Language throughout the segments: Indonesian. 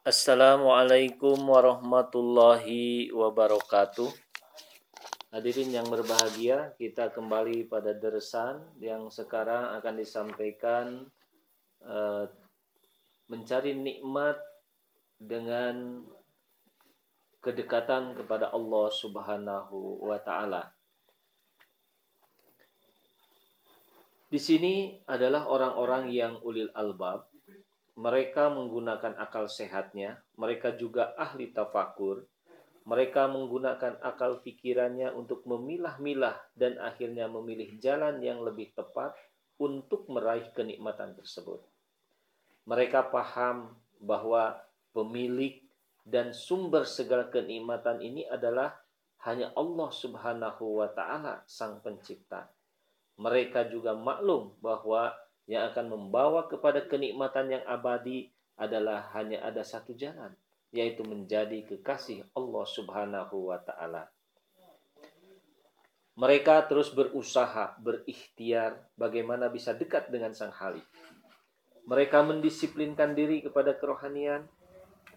Assalamualaikum warahmatullahi wabarakatuh. Hadirin yang berbahagia, kita kembali pada deresan yang sekarang akan disampaikan uh, mencari nikmat dengan kedekatan kepada Allah Subhanahu wa taala. Di sini adalah orang-orang yang ulil albab mereka menggunakan akal sehatnya, mereka juga ahli tafakur, mereka menggunakan akal pikirannya untuk memilah-milah dan akhirnya memilih jalan yang lebih tepat untuk meraih kenikmatan tersebut. Mereka paham bahwa pemilik dan sumber segala kenikmatan ini adalah hanya Allah Subhanahu wa taala sang pencipta. Mereka juga maklum bahwa yang akan membawa kepada kenikmatan yang abadi adalah hanya ada satu jalan, yaitu menjadi kekasih Allah Subhanahu wa taala. Mereka terus berusaha, berikhtiar bagaimana bisa dekat dengan Sang Halik. Mereka mendisiplinkan diri kepada kerohanian,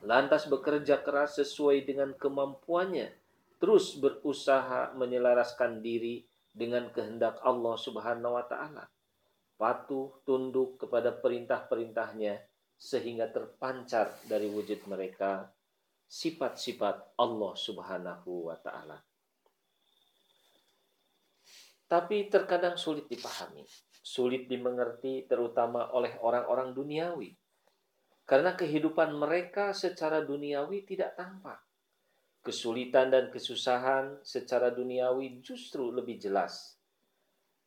lantas bekerja keras sesuai dengan kemampuannya, terus berusaha menyelaraskan diri dengan kehendak Allah Subhanahu wa taala patuh tunduk kepada perintah-perintahnya sehingga terpancar dari wujud mereka sifat-sifat Allah Subhanahu wa taala. Tapi terkadang sulit dipahami, sulit dimengerti terutama oleh orang-orang duniawi. Karena kehidupan mereka secara duniawi tidak tampak. Kesulitan dan kesusahan secara duniawi justru lebih jelas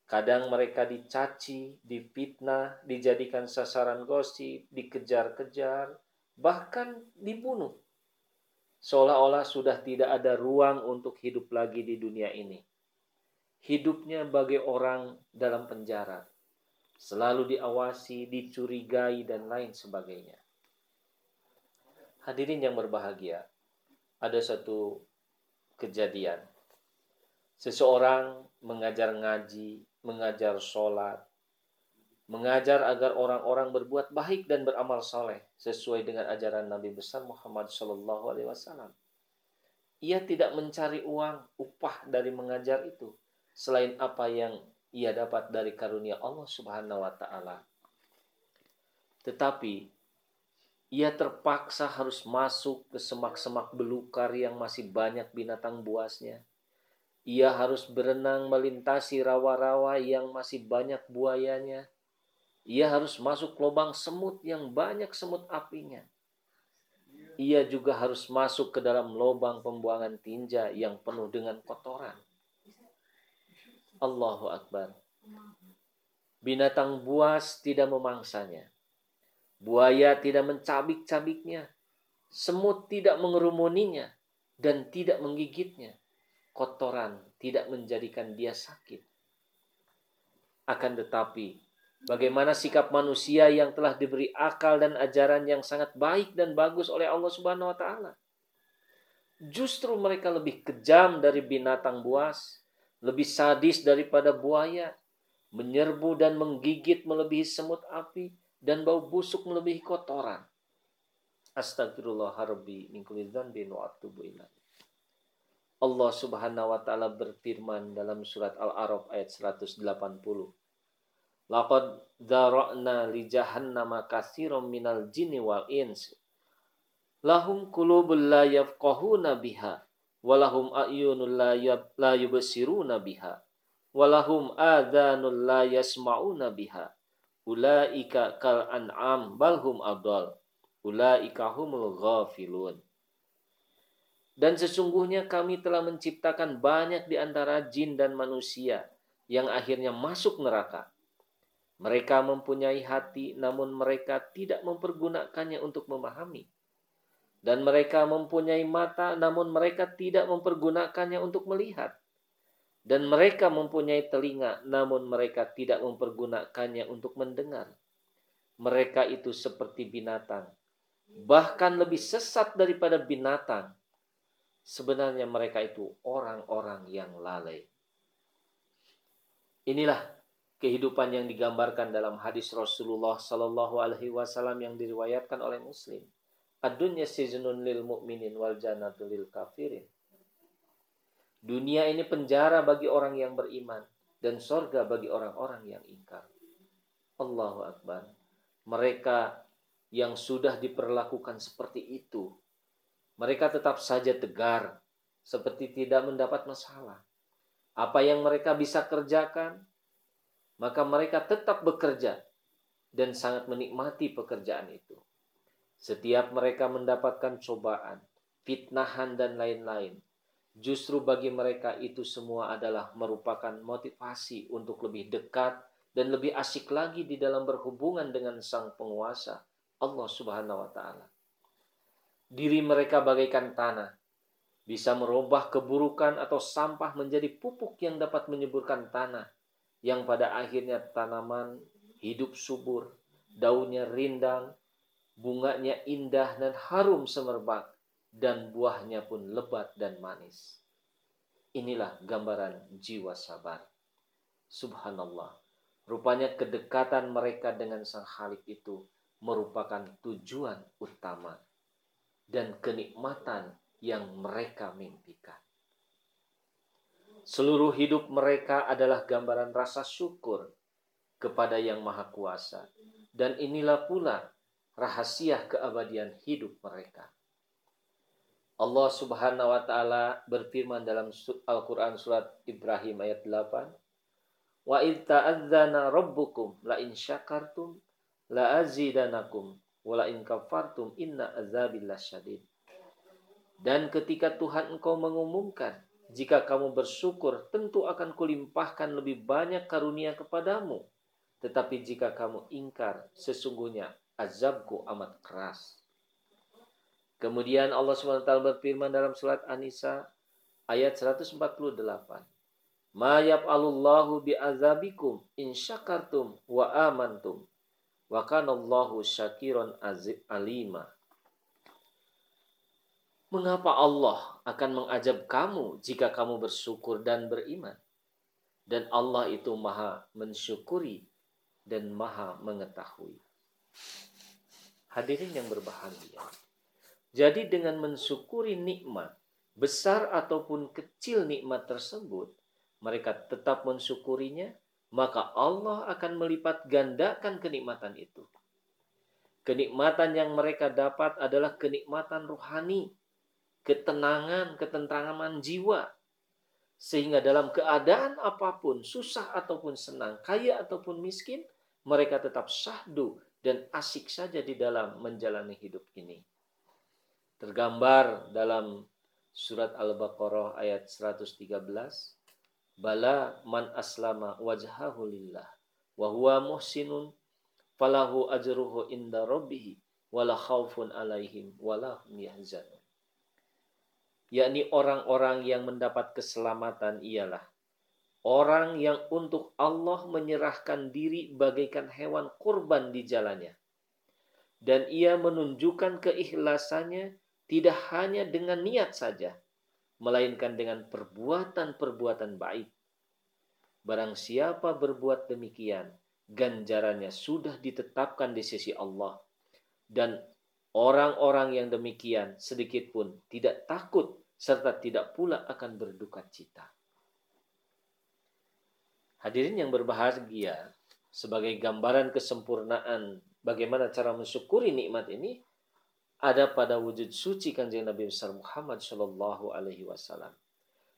Kadang mereka dicaci, dipitnah, dijadikan sasaran gosip, dikejar-kejar, bahkan dibunuh. Seolah-olah sudah tidak ada ruang untuk hidup lagi di dunia ini. Hidupnya bagi orang dalam penjara, selalu diawasi, dicurigai, dan lain sebagainya. Hadirin yang berbahagia, ada satu kejadian. Seseorang mengajar ngaji, mengajar sholat, mengajar agar orang-orang berbuat baik dan beramal soleh sesuai dengan ajaran Nabi besar Muhammad Shallallahu Alaihi Wasallam. Ia tidak mencari uang upah dari mengajar itu selain apa yang ia dapat dari karunia Allah Subhanahu Wa Taala. Tetapi ia terpaksa harus masuk ke semak-semak belukar yang masih banyak binatang buasnya ia harus berenang melintasi rawa-rawa yang masih banyak buayanya. Ia harus masuk lubang semut yang banyak semut apinya. Ia juga harus masuk ke dalam lubang pembuangan tinja yang penuh dengan kotoran. Allahu Akbar. Binatang buas tidak memangsanya. Buaya tidak mencabik-cabiknya. Semut tidak mengerumuninya dan tidak menggigitnya kotoran tidak menjadikan dia sakit. Akan tetapi, bagaimana sikap manusia yang telah diberi akal dan ajaran yang sangat baik dan bagus oleh Allah Subhanahu wa taala? Justru mereka lebih kejam dari binatang buas, lebih sadis daripada buaya, menyerbu dan menggigit melebihi semut api dan bau busuk melebihi kotoran. Astagfirullah harbi min. Allah Subhanahu wa taala berfirman dalam surat Al-A'raf ayat 180. Laqad dzara'na li jahannama katsiran minal jinni wal ins. Lahum qulubul la yafqahuna biha walahum a'yunul la, yubsiruna biha walahum adhanul la yasma'una biha ulaika kal an'am balhum adall ulaika humul ghafilun dan sesungguhnya kami telah menciptakan banyak di antara jin dan manusia yang akhirnya masuk neraka. Mereka mempunyai hati, namun mereka tidak mempergunakannya untuk memahami. Dan mereka mempunyai mata, namun mereka tidak mempergunakannya untuk melihat. Dan mereka mempunyai telinga, namun mereka tidak mempergunakannya untuk mendengar. Mereka itu seperti binatang, bahkan lebih sesat daripada binatang sebenarnya mereka itu orang-orang yang lalai. Inilah kehidupan yang digambarkan dalam hadis Rasulullah Sallallahu Alaihi Wasallam yang diriwayatkan oleh Muslim. Adunya sijnun lil mu'minin wal jannatu lil kafirin. Dunia ini penjara bagi orang yang beriman dan sorga bagi orang-orang yang ingkar. Allahu Akbar. Mereka yang sudah diperlakukan seperti itu, mereka tetap saja tegar, seperti tidak mendapat masalah. Apa yang mereka bisa kerjakan, maka mereka tetap bekerja dan sangat menikmati pekerjaan itu. Setiap mereka mendapatkan cobaan, fitnahan, dan lain-lain, justru bagi mereka itu semua adalah merupakan motivasi untuk lebih dekat dan lebih asik lagi di dalam berhubungan dengan Sang Penguasa, Allah Subhanahu wa Ta'ala. Diri mereka bagaikan tanah, bisa merubah keburukan atau sampah menjadi pupuk yang dapat menyuburkan tanah, yang pada akhirnya tanaman hidup subur, daunnya rindang, bunganya indah dan harum semerbak, dan buahnya pun lebat dan manis. Inilah gambaran jiwa sabar. Subhanallah. Rupanya kedekatan mereka dengan Sang Khalik itu merupakan tujuan utama dan kenikmatan yang mereka mimpikan. Seluruh hidup mereka adalah gambaran rasa syukur kepada Yang Maha Kuasa, dan inilah pula rahasia keabadian hidup mereka. Allah Subhanahu wa taala berfirman dalam Al-Qur'an surat Ibrahim ayat 8, "Wa id ta'adzana rabbukum la in syakartum la azidanakum wa la in inna azabi lasyadid." Dan ketika Tuhan engkau mengumumkan, jika kamu bersyukur, tentu akan kulimpahkan lebih banyak karunia kepadamu. Tetapi jika kamu ingkar, sesungguhnya azabku amat keras. Kemudian Allah SWT berfirman dalam surat An-Nisa ayat 148. Ma yaf'alullahu bi'azabikum in syakartum wa amantum. Wa kanallahu syakiron alima. Mengapa Allah akan mengajab kamu jika kamu bersyukur dan beriman? Dan Allah itu maha mensyukuri dan maha mengetahui. Hadirin yang berbahagia. Jadi dengan mensyukuri nikmat, besar ataupun kecil nikmat tersebut, mereka tetap mensyukurinya, maka Allah akan melipat gandakan kenikmatan itu. Kenikmatan yang mereka dapat adalah kenikmatan rohani, ketenangan, ketentraman jiwa. Sehingga dalam keadaan apa pun, susah ataupun senang, kaya ataupun miskin, mereka tetap syahdu dan asik saja di dalam menjalani hidup ini. Tergambar dalam surat Al-Baqarah ayat 113, Bala man aslama wajhahu lillah wa huwa muhsinun falahu ajruhu inda rabbih wala khaufun alaihim wala hum yahzanun. Yakni orang-orang yang mendapat keselamatan ialah Orang yang untuk Allah menyerahkan diri bagaikan hewan kurban di jalannya. Dan ia menunjukkan keikhlasannya tidak hanya dengan niat saja, melainkan dengan perbuatan-perbuatan baik. Barang siapa berbuat demikian, ganjarannya sudah ditetapkan di sisi Allah. Dan orang-orang yang demikian sedikit pun tidak takut serta tidak pula akan berduka cita. Hadirin yang berbahagia, sebagai gambaran kesempurnaan bagaimana cara mensyukuri nikmat ini ada pada wujud suci kanjeng Nabi besar Muhammad Shallallahu Alaihi Wasallam.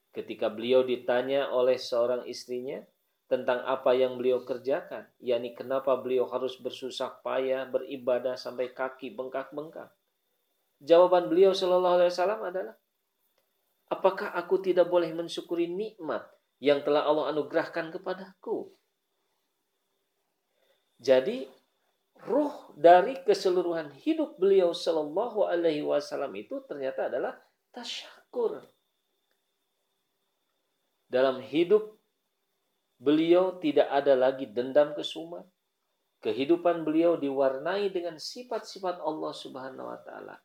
Ketika beliau ditanya oleh seorang istrinya tentang apa yang beliau kerjakan, yakni kenapa beliau harus bersusah payah beribadah sampai kaki bengkak-bengkak. Jawaban beliau Shallallahu Alaihi Wasallam adalah, apakah aku tidak boleh mensyukuri nikmat yang telah Allah anugerahkan kepadaku. Jadi ruh dari keseluruhan hidup beliau Shallallahu Alaihi Wasallam itu ternyata adalah tasyakur. Dalam hidup beliau tidak ada lagi dendam kesumat. Kehidupan beliau diwarnai dengan sifat-sifat Allah Subhanahu wa taala.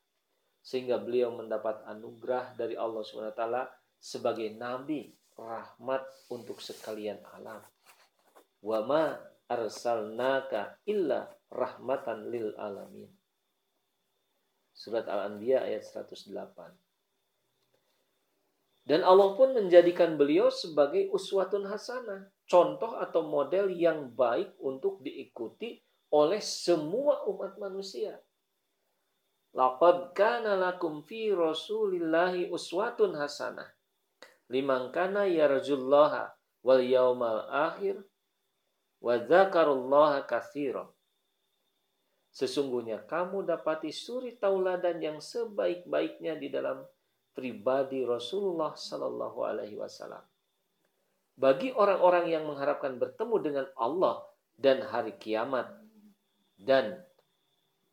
Sehingga beliau mendapat anugerah dari Allah Subhanahu wa taala sebagai nabi rahmat untuk sekalian alam. Wa ma arsalnaka illa rahmatan lil alamin. Surat Al-Anbiya ayat 108. Dan Allah pun menjadikan beliau sebagai uswatun hasanah, contoh atau model yang baik untuk diikuti oleh semua umat manusia. Laqad kana lakum fi Rasulillahi uswatun hasanah liman kana yarjullaha wal yaumal akhir wa dzakarullaha. Sesungguhnya kamu dapati suri tauladan yang sebaik-baiknya di dalam pribadi Rasulullah Sallallahu Alaihi Wasallam. Bagi orang-orang yang mengharapkan bertemu dengan Allah dan hari kiamat dan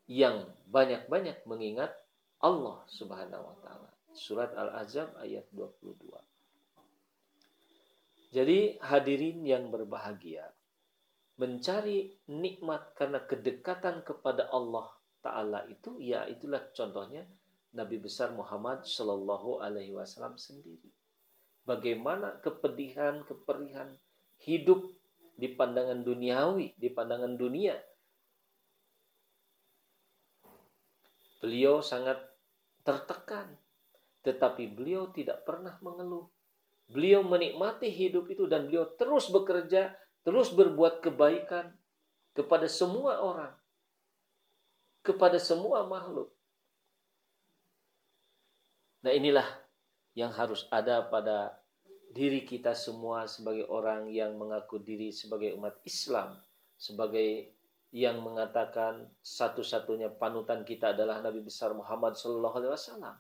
yang banyak-banyak mengingat Allah Subhanahu wa taala. Surat Al-Azab ayat 22. Jadi hadirin yang berbahagia, mencari nikmat karena kedekatan kepada Allah Ta'ala itu ya itulah contohnya Nabi besar Muhammad Shallallahu Alaihi Wasallam sendiri. Bagaimana kepedihan, keperihan hidup di pandangan duniawi, di pandangan dunia. Beliau sangat tertekan, tetapi beliau tidak pernah mengeluh. Beliau menikmati hidup itu dan beliau terus bekerja terus berbuat kebaikan kepada semua orang, kepada semua makhluk. Nah, inilah yang harus ada pada diri kita semua sebagai orang yang mengaku diri sebagai umat Islam, sebagai yang mengatakan satu-satunya panutan kita adalah Nabi besar Muhammad Sallallahu Alaihi Wasallam.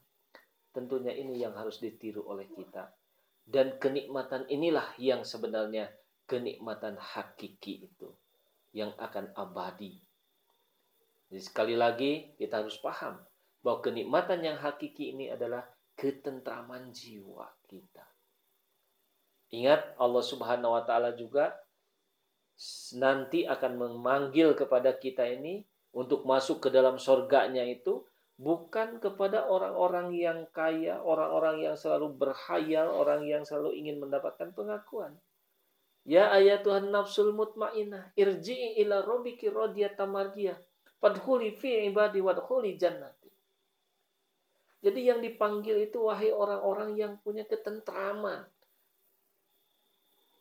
Tentunya ini yang harus ditiru oleh kita. Dan kenikmatan inilah yang sebenarnya kenikmatan hakiki itu yang akan abadi. Jadi sekali lagi kita harus paham bahwa kenikmatan yang hakiki ini adalah ketentraman jiwa kita. Ingat Allah Subhanahu wa taala juga nanti akan memanggil kepada kita ini untuk masuk ke dalam sorganya itu bukan kepada orang-orang yang kaya, orang-orang yang selalu berhayal, orang yang selalu ingin mendapatkan pengakuan. Ya ayatuhan nafsul mutmainah irji'i ila rabbiki radiyatan mardiyah fadkhuli fi ibadi wadkhuli jannati. Jadi yang dipanggil itu wahai orang-orang yang punya ketentraman.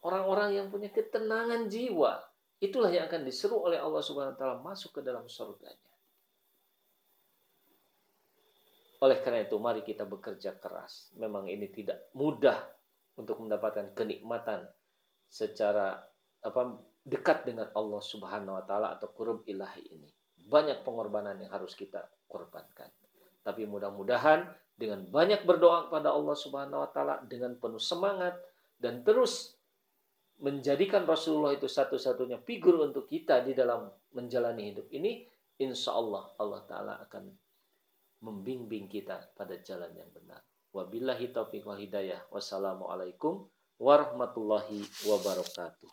Orang-orang yang punya ketenangan jiwa. Itulah yang akan diseru oleh Allah Subhanahu wa taala masuk ke dalam surganya. Oleh karena itu mari kita bekerja keras. Memang ini tidak mudah untuk mendapatkan kenikmatan secara apa dekat dengan Allah Subhanahu wa taala atau kurub ilahi ini. Banyak pengorbanan yang harus kita korbankan. Tapi mudah-mudahan dengan banyak berdoa kepada Allah Subhanahu wa taala dengan penuh semangat dan terus menjadikan Rasulullah itu satu-satunya figur untuk kita di dalam menjalani hidup ini, insya Allah Allah Ta'ala akan membimbing kita pada jalan yang benar. Wabillahi taufiq wal hidayah. Wassalamualaikum warahmatullahi wabarakatuh.